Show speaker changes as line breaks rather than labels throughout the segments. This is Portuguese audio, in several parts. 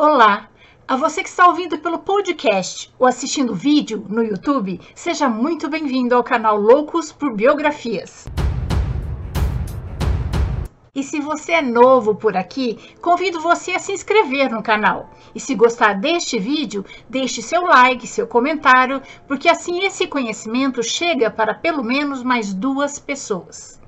Olá! A você que está ouvindo pelo podcast ou assistindo vídeo no YouTube, seja muito bem-vindo ao canal Loucos por Biografias. E se você é novo por aqui, convido você a se inscrever no canal. E se gostar deste vídeo, deixe seu like, seu comentário, porque assim esse conhecimento chega para pelo menos mais duas pessoas.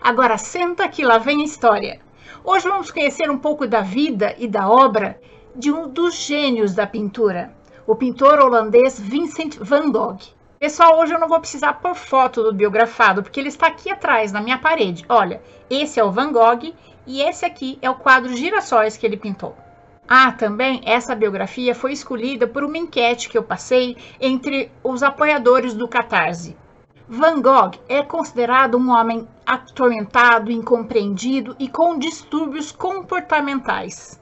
Agora senta que lá vem a história. Hoje vamos conhecer um pouco da vida e da obra de um dos gênios da pintura, o pintor holandês Vincent van Gogh. Pessoal, hoje eu não vou precisar pôr foto do biografado, porque ele está aqui atrás, na minha parede. Olha, esse é o Van Gogh e esse aqui é o quadro Girassóis que ele pintou. Ah, também essa biografia foi escolhida por uma enquete que eu passei entre os apoiadores do Catarse. Van Gogh é considerado um homem atormentado, incompreendido e com distúrbios comportamentais.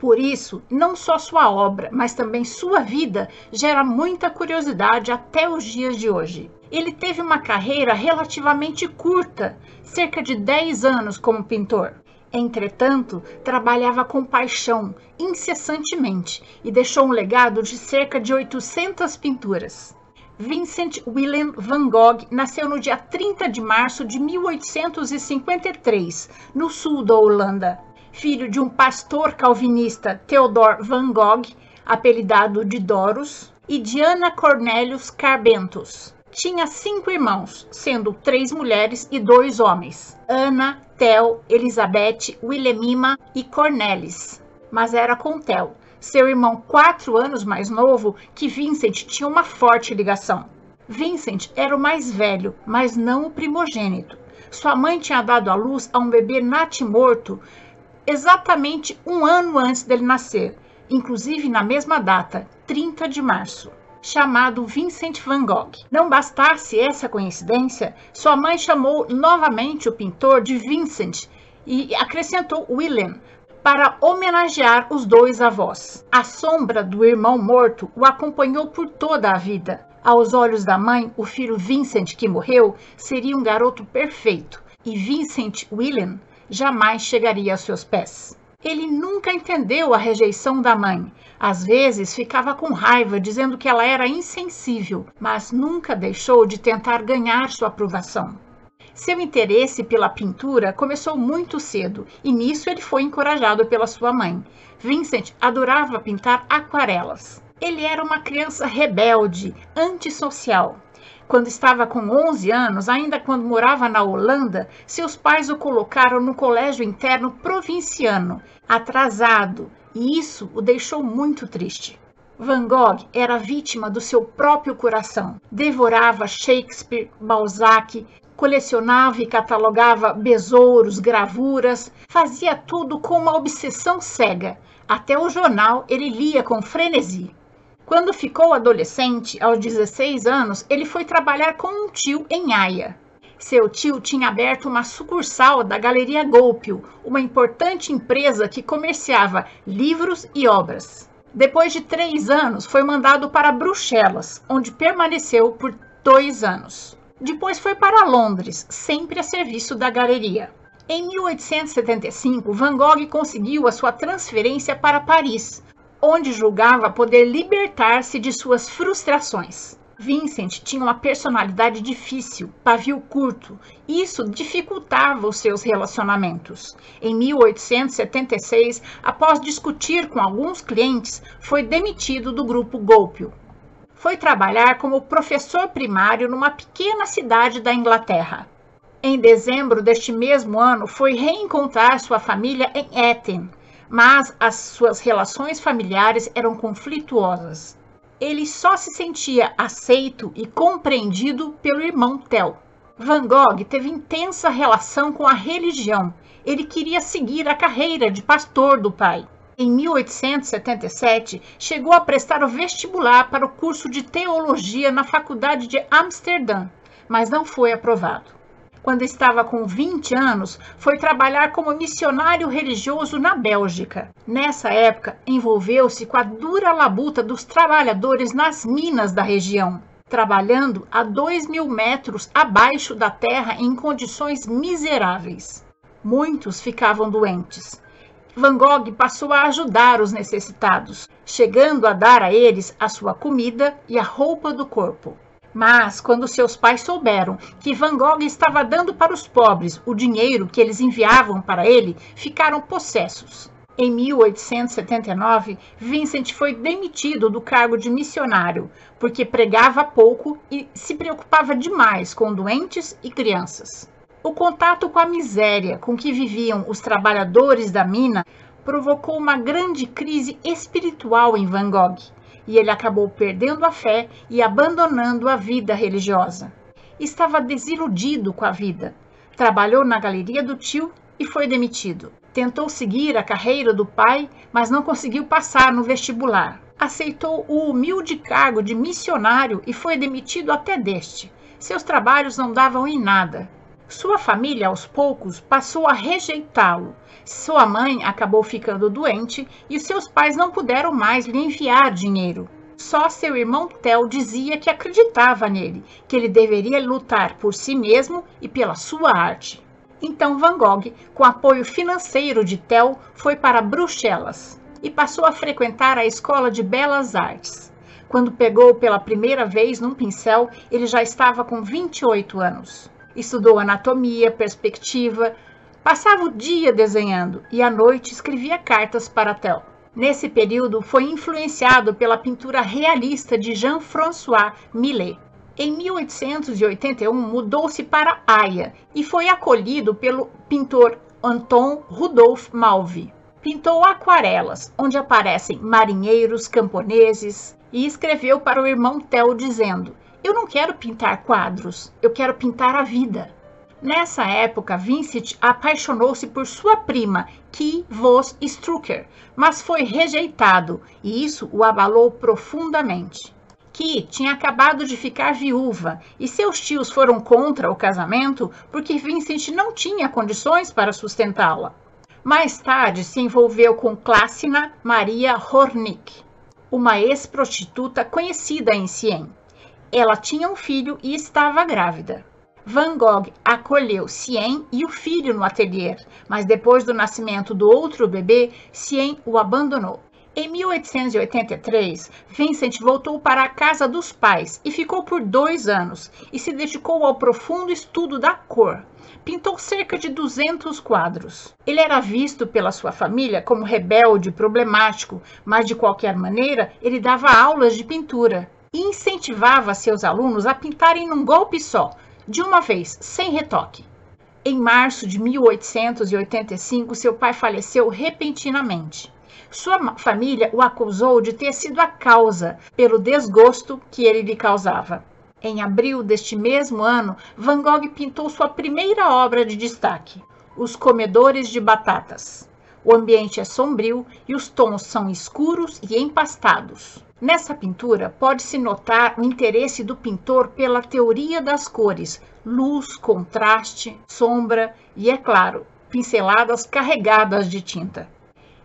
Por isso, não só sua obra, mas também sua vida gera muita curiosidade até os dias de hoje. Ele teve uma carreira relativamente curta, cerca de 10 anos como pintor. Entretanto, trabalhava com paixão, incessantemente, e deixou um legado de cerca de 800 pinturas. Vincent Willem van Gogh nasceu no dia 30 de março de 1853, no sul da Holanda filho de um pastor calvinista Theodor van Gogh, apelidado de Doros, e de Ana Cornelius Carbentus. Tinha cinco irmãos, sendo três mulheres e dois homens: Ana, Theo, Elizabeth, Wilhelmina e Cornelis. Mas era com Theo, seu irmão quatro anos mais novo, que Vincent tinha uma forte ligação. Vincent era o mais velho, mas não o primogênito. Sua mãe tinha dado à luz a um bebê natimorto exatamente um ano antes dele nascer, inclusive na mesma data, 30 de março, chamado Vincent van Gogh. Não bastasse essa coincidência, sua mãe chamou novamente o pintor de Vincent e acrescentou Willem para homenagear os dois avós. A sombra do irmão morto o acompanhou por toda a vida. Aos olhos da mãe, o filho Vincent que morreu seria um garoto perfeito, e Vincent Willem jamais chegaria aos seus pés. Ele nunca entendeu a rejeição da mãe. Às vezes ficava com raiva, dizendo que ela era insensível, mas nunca deixou de tentar ganhar sua aprovação. Seu interesse pela pintura começou muito cedo e nisso ele foi encorajado pela sua mãe. Vincent adorava pintar aquarelas. Ele era uma criança rebelde, antissocial. Quando estava com 11 anos, ainda quando morava na Holanda, seus pais o colocaram no colégio interno provinciano, atrasado, e isso o deixou muito triste. Van Gogh era vítima do seu próprio coração. Devorava Shakespeare, Balzac, colecionava e catalogava besouros, gravuras, fazia tudo com uma obsessão cega. Até o jornal ele lia com frenesi. Quando ficou adolescente, aos 16 anos, ele foi trabalhar com um tio em Haia. Seu tio tinha aberto uma sucursal da Galeria Golpio, uma importante empresa que comerciava livros e obras. Depois de três anos, foi mandado para Bruxelas, onde permaneceu por dois anos. Depois foi para Londres, sempre a serviço da galeria. Em 1875, Van Gogh conseguiu a sua transferência para Paris, onde julgava poder libertar-se de suas frustrações. Vincent tinha uma personalidade difícil, pavio curto, e isso dificultava os seus relacionamentos. Em 1876, após discutir com alguns clientes, foi demitido do grupo Golpio. Foi trabalhar como professor primário numa pequena cidade da Inglaterra. Em dezembro deste mesmo ano, foi reencontrar sua família em Etten, mas as suas relações familiares eram conflituosas. Ele só se sentia aceito e compreendido pelo irmão Theo. Van Gogh teve intensa relação com a religião. Ele queria seguir a carreira de pastor do pai. Em 1877, chegou a prestar o vestibular para o curso de teologia na Faculdade de Amsterdã, mas não foi aprovado quando estava com 20 anos, foi trabalhar como missionário religioso na Bélgica. Nessa época, envolveu-se com a dura labuta dos trabalhadores nas minas da região, trabalhando a 2 mil metros abaixo da terra em condições miseráveis. Muitos ficavam doentes. Van Gogh passou a ajudar os necessitados, chegando a dar a eles a sua comida e a roupa do corpo. Mas, quando seus pais souberam que Van Gogh estava dando para os pobres o dinheiro que eles enviavam para ele, ficaram possessos. Em 1879, Vincent foi demitido do cargo de missionário, porque pregava pouco e se preocupava demais com doentes e crianças. O contato com a miséria com que viviam os trabalhadores da mina provocou uma grande crise espiritual em Van Gogh e ele acabou perdendo a fé e abandonando a vida religiosa. Estava desiludido com a vida. Trabalhou na galeria do tio e foi demitido. Tentou seguir a carreira do pai, mas não conseguiu passar no vestibular. Aceitou o humilde cargo de missionário e foi demitido até deste. Seus trabalhos não davam em nada. Sua família, aos poucos, passou a rejeitá-lo sua mãe acabou ficando doente e seus pais não puderam mais lhe enviar dinheiro. Só seu irmão Theo dizia que acreditava nele, que ele deveria lutar por si mesmo e pela sua arte. Então Van Gogh, com apoio financeiro de Theo, foi para Bruxelas e passou a frequentar a Escola de Belas Artes. Quando pegou pela primeira vez num pincel, ele já estava com 28 anos. Estudou anatomia, perspectiva, Passava o dia desenhando e à noite escrevia cartas para Tel. Nesse período, foi influenciado pela pintura realista de Jean-François Millet. Em 1881, mudou-se para Haia e foi acolhido pelo pintor Anton Rudolf Malvi. Pintou aquarelas, onde aparecem marinheiros, camponeses, e escreveu para o irmão Tel dizendo: Eu não quero pintar quadros, eu quero pintar a vida. Nessa época, Vincent apaixonou-se por sua prima, Ki Vos Strucker, mas foi rejeitado e isso o abalou profundamente. Ki tinha acabado de ficar viúva e seus tios foram contra o casamento porque Vincent não tinha condições para sustentá-la. Mais tarde se envolveu com Clássina Maria Hornick, uma ex-prostituta conhecida em Sien. Ela tinha um filho e estava grávida. Van Gogh acolheu Cien e o filho no ateliê, mas depois do nascimento do outro bebê, Cien o abandonou. Em 1883, Vincent voltou para a casa dos pais e ficou por dois anos e se dedicou ao profundo estudo da cor. Pintou cerca de 200 quadros. Ele era visto pela sua família como rebelde, problemático, mas de qualquer maneira ele dava aulas de pintura e incentivava seus alunos a pintarem num golpe só, de uma vez, sem retoque. Em março de 1885, seu pai faleceu repentinamente. Sua família o acusou de ter sido a causa pelo desgosto que ele lhe causava. Em abril deste mesmo ano, Van Gogh pintou sua primeira obra de destaque, Os Comedores de Batatas. O ambiente é sombrio e os tons são escuros e empastados. Nessa pintura, pode-se notar o interesse do pintor pela teoria das cores, luz, contraste, sombra e, é claro, pinceladas carregadas de tinta.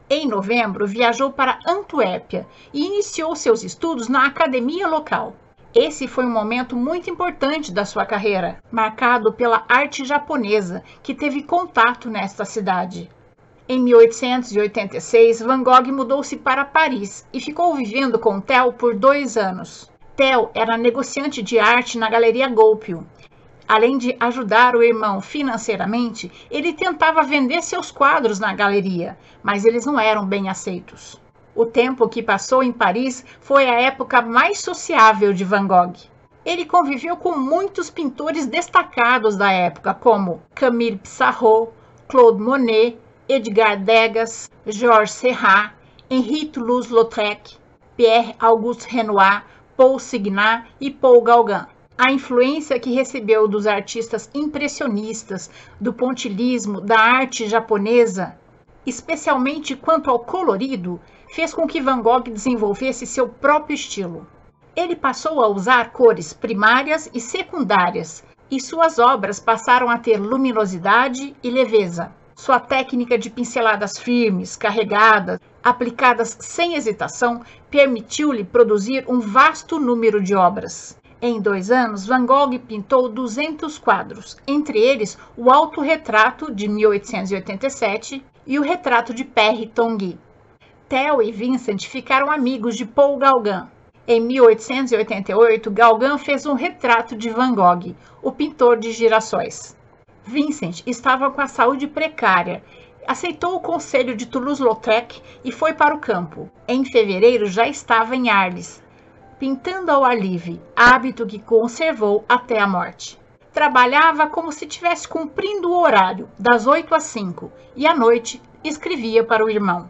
Em novembro, viajou para Antuérpia e iniciou seus estudos na academia local. Esse foi um momento muito importante da sua carreira, marcado pela arte japonesa, que teve contato nesta cidade. Em 1886, Van Gogh mudou-se para Paris e ficou vivendo com Theo por dois anos. Theo era negociante de arte na Galeria Goupil. Além de ajudar o irmão financeiramente, ele tentava vender seus quadros na galeria, mas eles não eram bem aceitos. O tempo que passou em Paris foi a época mais sociável de Van Gogh. Ele conviveu com muitos pintores destacados da época, como Camille Pissarro, Claude Monet Edgar Degas, Georges Serrat, Henri Toulouse-Lautrec, Pierre-Auguste Renoir, Paul Signat e Paul Gauguin. A influência que recebeu dos artistas impressionistas, do pontilismo, da arte japonesa, especialmente quanto ao colorido, fez com que Van Gogh desenvolvesse seu próprio estilo. Ele passou a usar cores primárias e secundárias, e suas obras passaram a ter luminosidade e leveza. Sua técnica de pinceladas firmes, carregadas, aplicadas sem hesitação, permitiu-lhe produzir um vasto número de obras. Em dois anos, Van Gogh pintou 200 quadros, entre eles o Autorretrato de 1887 e o retrato de Perry Tanguy. Theo e Vincent ficaram amigos de Paul Gauguin. Em 1888, Gauguin fez um retrato de Van Gogh, o pintor de girassóis. Vincent estava com a saúde precária, aceitou o conselho de Toulouse-Lautrec e foi para o campo. Em fevereiro já estava em Arles, pintando ao ar livre, hábito que conservou até a morte. Trabalhava como se estivesse cumprindo o horário, das 8 às 5, e à noite escrevia para o irmão.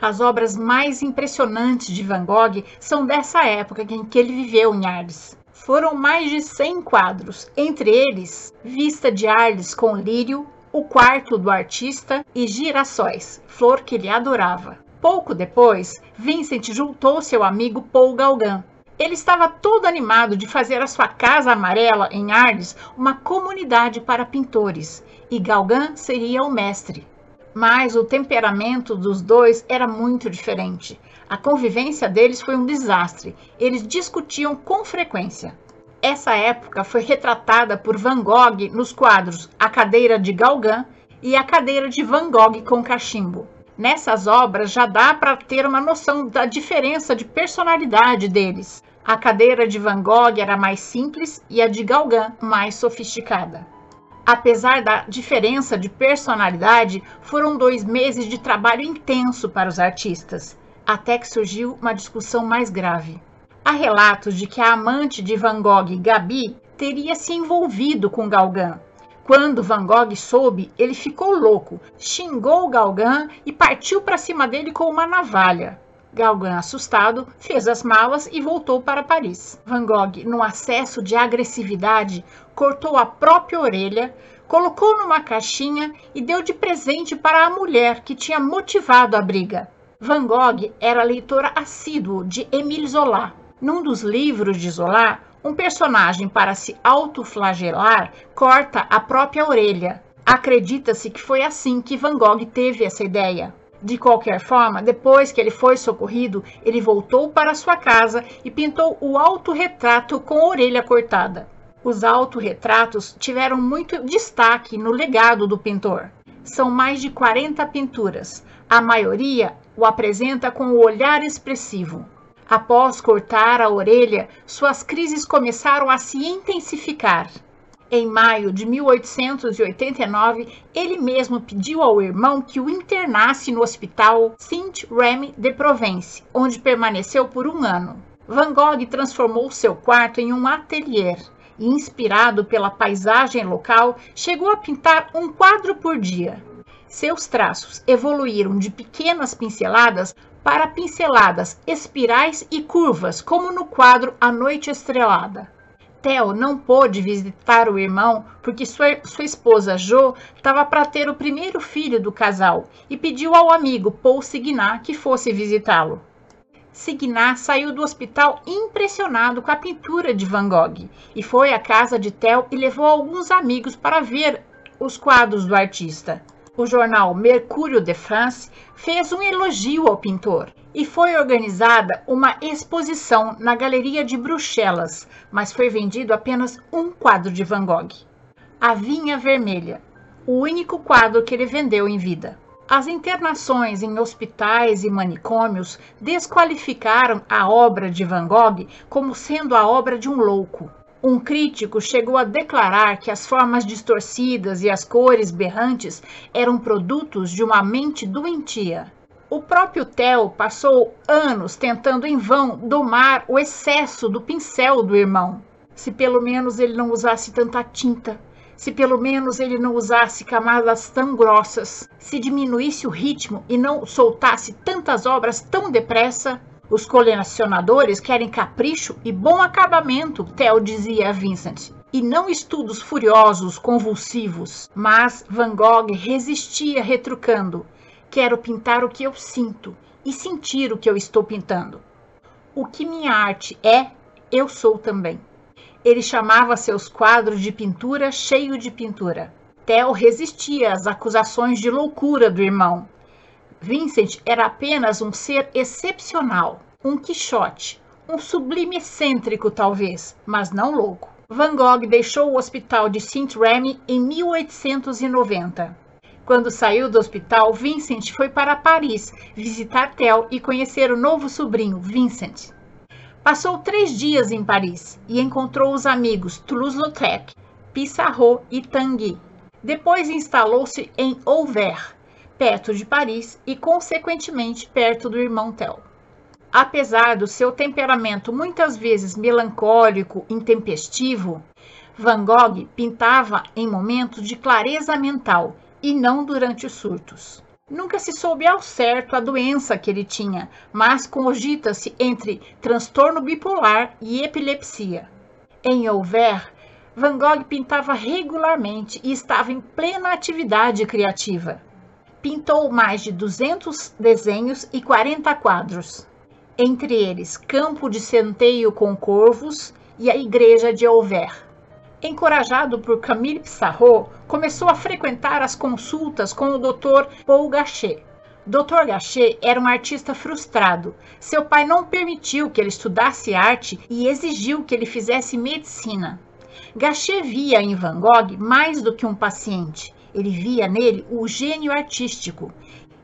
As obras mais impressionantes de Van Gogh são dessa época em que ele viveu em Arles. Foram mais de 100 quadros, entre eles Vista de Arles com lírio, O Quarto do Artista e Girassóis, flor que ele adorava. Pouco depois, Vincent juntou seu amigo Paul Gauguin. Ele estava todo animado de fazer a sua Casa Amarela, em Arles, uma comunidade para pintores, e Gauguin seria o mestre mas o temperamento dos dois era muito diferente. A convivência deles foi um desastre. Eles discutiam com frequência. Essa época foi retratada por Van Gogh nos quadros A Cadeira de Gauguin e A Cadeira de Van Gogh com Cachimbo. Nessas obras já dá para ter uma noção da diferença de personalidade deles. A cadeira de Van Gogh era mais simples e a de Gauguin mais sofisticada. Apesar da diferença de personalidade, foram dois meses de trabalho intenso para os artistas, até que surgiu uma discussão mais grave. Há relatos de que a amante de Van Gogh, Gabi, teria se envolvido com Gauguin. Quando Van Gogh soube, ele ficou louco, xingou Gauguin e partiu para cima dele com uma navalha. Gauguin, assustado, fez as malas e voltou para Paris. Van Gogh, num acesso de agressividade, cortou a própria orelha, colocou numa caixinha e deu de presente para a mulher que tinha motivado a briga. Van Gogh era leitor assíduo de Émile Zola. Num dos livros de Zola, um personagem, para se autoflagelar, corta a própria orelha. Acredita-se que foi assim que Van Gogh teve essa ideia. De qualquer forma, depois que ele foi socorrido, ele voltou para sua casa e pintou o autorretrato com a orelha cortada. Os autorretratos tiveram muito destaque no legado do pintor. São mais de 40 pinturas. A maioria o apresenta com o olhar expressivo. Após cortar a orelha, suas crises começaram a se intensificar. Em maio de 1889, ele mesmo pediu ao irmão que o internasse no hospital Saint-Remy de Provence, onde permaneceu por um ano. Van Gogh transformou seu quarto em um ateliê inspirado pela paisagem local, chegou a pintar um quadro por dia. Seus traços evoluíram de pequenas pinceladas para pinceladas espirais e curvas, como no quadro A Noite Estrelada. Theo não pôde visitar o irmão porque sua, sua esposa Jo estava para ter o primeiro filho do casal e pediu ao amigo Paul Signar que fosse visitá-lo. Signar saiu do hospital impressionado com a pintura de Van Gogh e foi à casa de Theo e levou alguns amigos para ver os quadros do artista. O jornal Mercúrio de France fez um elogio ao pintor e foi organizada uma exposição na Galeria de Bruxelas, mas foi vendido apenas um quadro de Van Gogh. A Vinha Vermelha, o único quadro que ele vendeu em vida. As internações em hospitais e manicômios desqualificaram a obra de Van Gogh como sendo a obra de um louco. Um crítico chegou a declarar que as formas distorcidas e as cores berrantes eram produtos de uma mente doentia. O próprio Theo passou anos tentando em vão domar o excesso do pincel do irmão. Se pelo menos ele não usasse tanta tinta, se pelo menos ele não usasse camadas tão grossas, se diminuísse o ritmo e não soltasse tantas obras tão depressa. Os colecionadores querem capricho e bom acabamento, Theo dizia a Vincent, e não estudos furiosos, convulsivos. Mas Van Gogh resistia retrucando: Quero pintar o que eu sinto e sentir o que eu estou pintando. O que minha arte é, eu sou também. Ele chamava seus quadros de pintura cheio de pintura. Theo resistia às acusações de loucura do irmão. Vincent era apenas um ser excepcional, um Quixote, um sublime excêntrico talvez, mas não louco. Van Gogh deixou o hospital de Saint Remy em 1890. Quando saiu do hospital, Vincent foi para Paris visitar Theo e conhecer o novo sobrinho, Vincent. Passou três dias em Paris e encontrou os amigos Toulouse-Lautrec, Pissarro e Tanguy. Depois instalou-se em Auvers, perto de Paris e, consequentemente, perto do irmão Theo. Apesar do seu temperamento muitas vezes melancólico, intempestivo, Van Gogh pintava em momentos de clareza mental e não durante os surtos. Nunca se soube ao certo a doença que ele tinha, mas cogita-se entre transtorno bipolar e epilepsia. Em Auvers, Van Gogh pintava regularmente e estava em plena atividade criativa. Pintou mais de 200 desenhos e 40 quadros entre eles Campo de Centeio com Corvos e a Igreja de Auvers. Encorajado por Camille Pissarro, começou a frequentar as consultas com o Dr. Paul Gachet. Dr. Gachet era um artista frustrado. Seu pai não permitiu que ele estudasse arte e exigiu que ele fizesse medicina. Gachet via em Van Gogh mais do que um paciente. Ele via nele o gênio artístico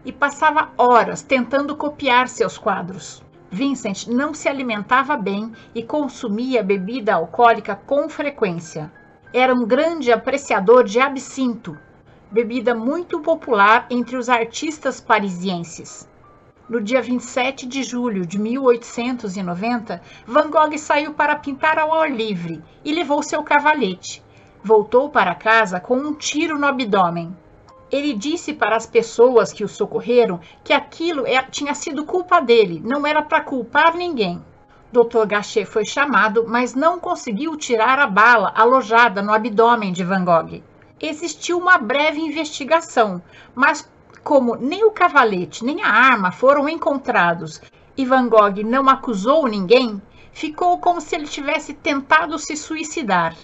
e passava horas tentando copiar seus quadros. Vincent não se alimentava bem e consumia bebida alcoólica com frequência. Era um grande apreciador de absinto, bebida muito popular entre os artistas parisienses. No dia 27 de julho de 1890, Van Gogh saiu para pintar ao ar livre e levou seu cavalete. Voltou para casa com um tiro no abdômen. Ele disse para as pessoas que o socorreram que aquilo é, tinha sido culpa dele, não era para culpar ninguém. Dr. Gachet foi chamado, mas não conseguiu tirar a bala alojada no abdômen de Van Gogh. Existiu uma breve investigação, mas como nem o cavalete nem a arma foram encontrados e Van Gogh não acusou ninguém, ficou como se ele tivesse tentado se suicidar.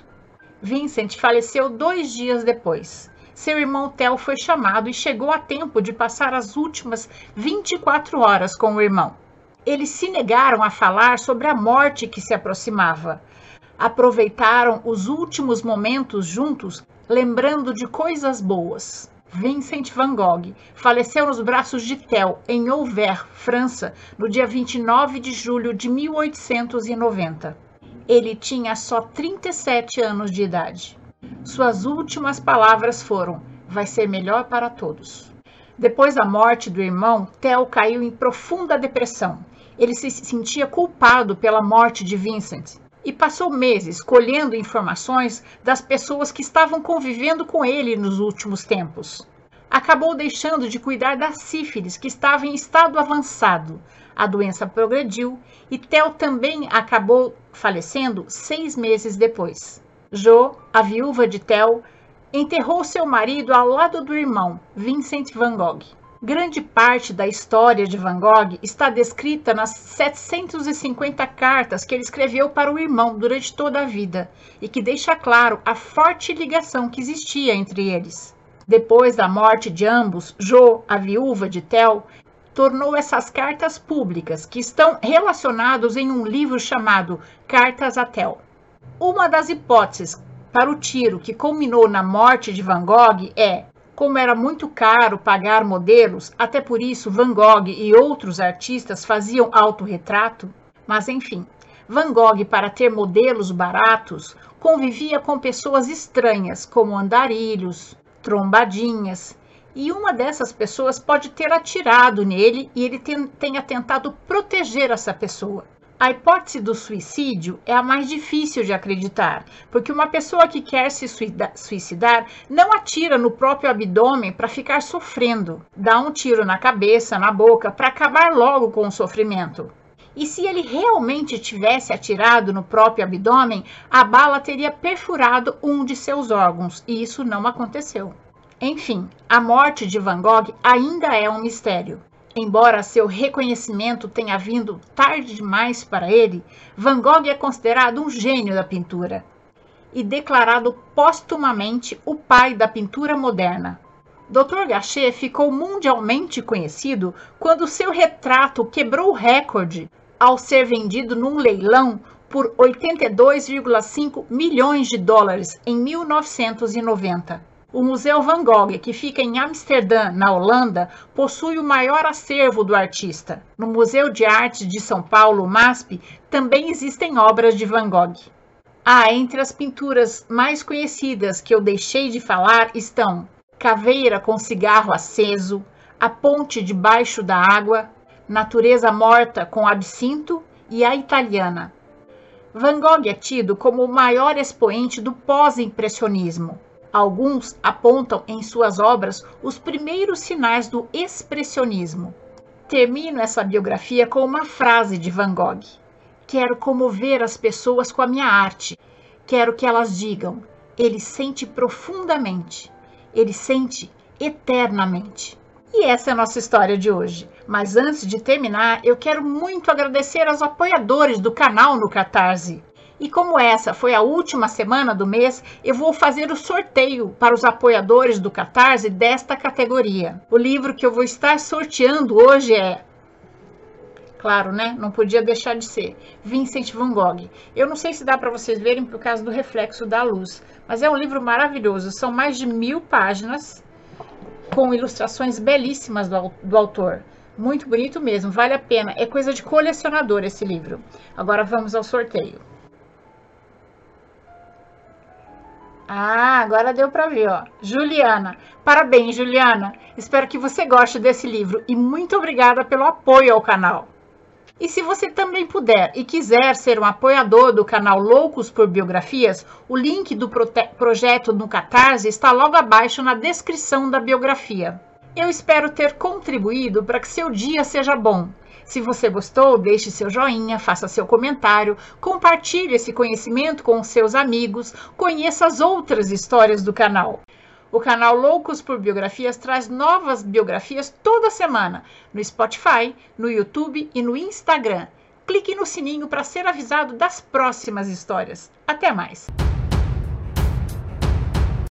Vincent faleceu dois dias depois seu irmão Theo foi chamado e chegou a tempo de passar as últimas 24 horas com o irmão. Eles se negaram a falar sobre a morte que se aproximava. Aproveitaram os últimos momentos juntos, lembrando de coisas boas. Vincent van Gogh faleceu nos braços de Theo, em Auvers, França, no dia 29 de julho de 1890. Ele tinha só 37 anos de idade. Suas últimas palavras foram: vai ser melhor para todos. Depois da morte do irmão, Theo caiu em profunda depressão. Ele se sentia culpado pela morte de Vincent e passou meses colhendo informações das pessoas que estavam convivendo com ele nos últimos tempos. Acabou deixando de cuidar da sífilis, que estava em estado avançado. A doença progrediu e Theo também acabou falecendo seis meses depois. Jo, a viúva de Theo, enterrou seu marido ao lado do irmão, Vincent van Gogh. Grande parte da história de Van Gogh está descrita nas 750 cartas que ele escreveu para o irmão durante toda a vida e que deixa claro a forte ligação que existia entre eles. Depois da morte de ambos, Jo, a viúva de Theo, tornou essas cartas públicas, que estão relacionados em um livro chamado Cartas a Theo. Uma das hipóteses para o tiro que culminou na morte de Van Gogh é como era muito caro pagar modelos, até por isso Van Gogh e outros artistas faziam autorretrato. Mas enfim, Van Gogh, para ter modelos baratos, convivia com pessoas estranhas, como andarilhos, trombadinhas, e uma dessas pessoas pode ter atirado nele e ele tenha tentado proteger essa pessoa. A hipótese do suicídio é a mais difícil de acreditar, porque uma pessoa que quer se suicidar não atira no próprio abdômen para ficar sofrendo, dá um tiro na cabeça, na boca, para acabar logo com o sofrimento. E se ele realmente tivesse atirado no próprio abdômen, a bala teria perfurado um de seus órgãos, e isso não aconteceu. Enfim, a morte de Van Gogh ainda é um mistério. Embora seu reconhecimento tenha vindo tarde demais para ele, Van Gogh é considerado um gênio da pintura e declarado póstumamente o pai da pintura moderna. Dr. Gachet ficou mundialmente conhecido quando seu retrato quebrou o recorde ao ser vendido num leilão por 82,5 milhões de dólares em 1990. O Museu Van Gogh, que fica em Amsterdã, na Holanda, possui o maior acervo do artista. No Museu de Arte de São Paulo, MASP, também existem obras de Van Gogh. Ah, entre as pinturas mais conhecidas que eu deixei de falar estão Caveira com cigarro aceso, A Ponte debaixo da água, Natureza morta com absinto e A Italiana. Van Gogh é tido como o maior expoente do pós-impressionismo. Alguns apontam em suas obras os primeiros sinais do expressionismo. Termino essa biografia com uma frase de Van Gogh: Quero comover as pessoas com a minha arte. Quero que elas digam: ele sente profundamente, ele sente eternamente. E essa é a nossa história de hoje. Mas antes de terminar, eu quero muito agradecer aos apoiadores do canal no Catarse. E como essa foi a última semana do mês, eu vou fazer o sorteio para os apoiadores do Catarse desta categoria. O livro que eu vou estar sorteando hoje é claro, né? Não podia deixar de ser. Vincent van Gogh. Eu não sei se dá para vocês verem por causa do reflexo da luz, mas é um livro maravilhoso. São mais de mil páginas com ilustrações belíssimas do, do autor. Muito bonito mesmo, vale a pena. É coisa de colecionador esse livro. Agora vamos ao sorteio. Ah, agora deu para ver, ó. Juliana. Parabéns, Juliana. Espero que você goste desse livro e muito obrigada pelo apoio ao canal. E se você também puder e quiser ser um apoiador do canal Loucos por Biografias, o link do projeto no Catarse está logo abaixo na descrição da biografia. Eu espero ter contribuído para que seu dia seja bom. Se você gostou, deixe seu joinha, faça seu comentário, compartilhe esse conhecimento com seus amigos, conheça as outras histórias do canal. O canal Loucos por Biografias traz novas biografias toda semana no Spotify, no YouTube e no Instagram. Clique no sininho para ser avisado das próximas histórias. Até mais!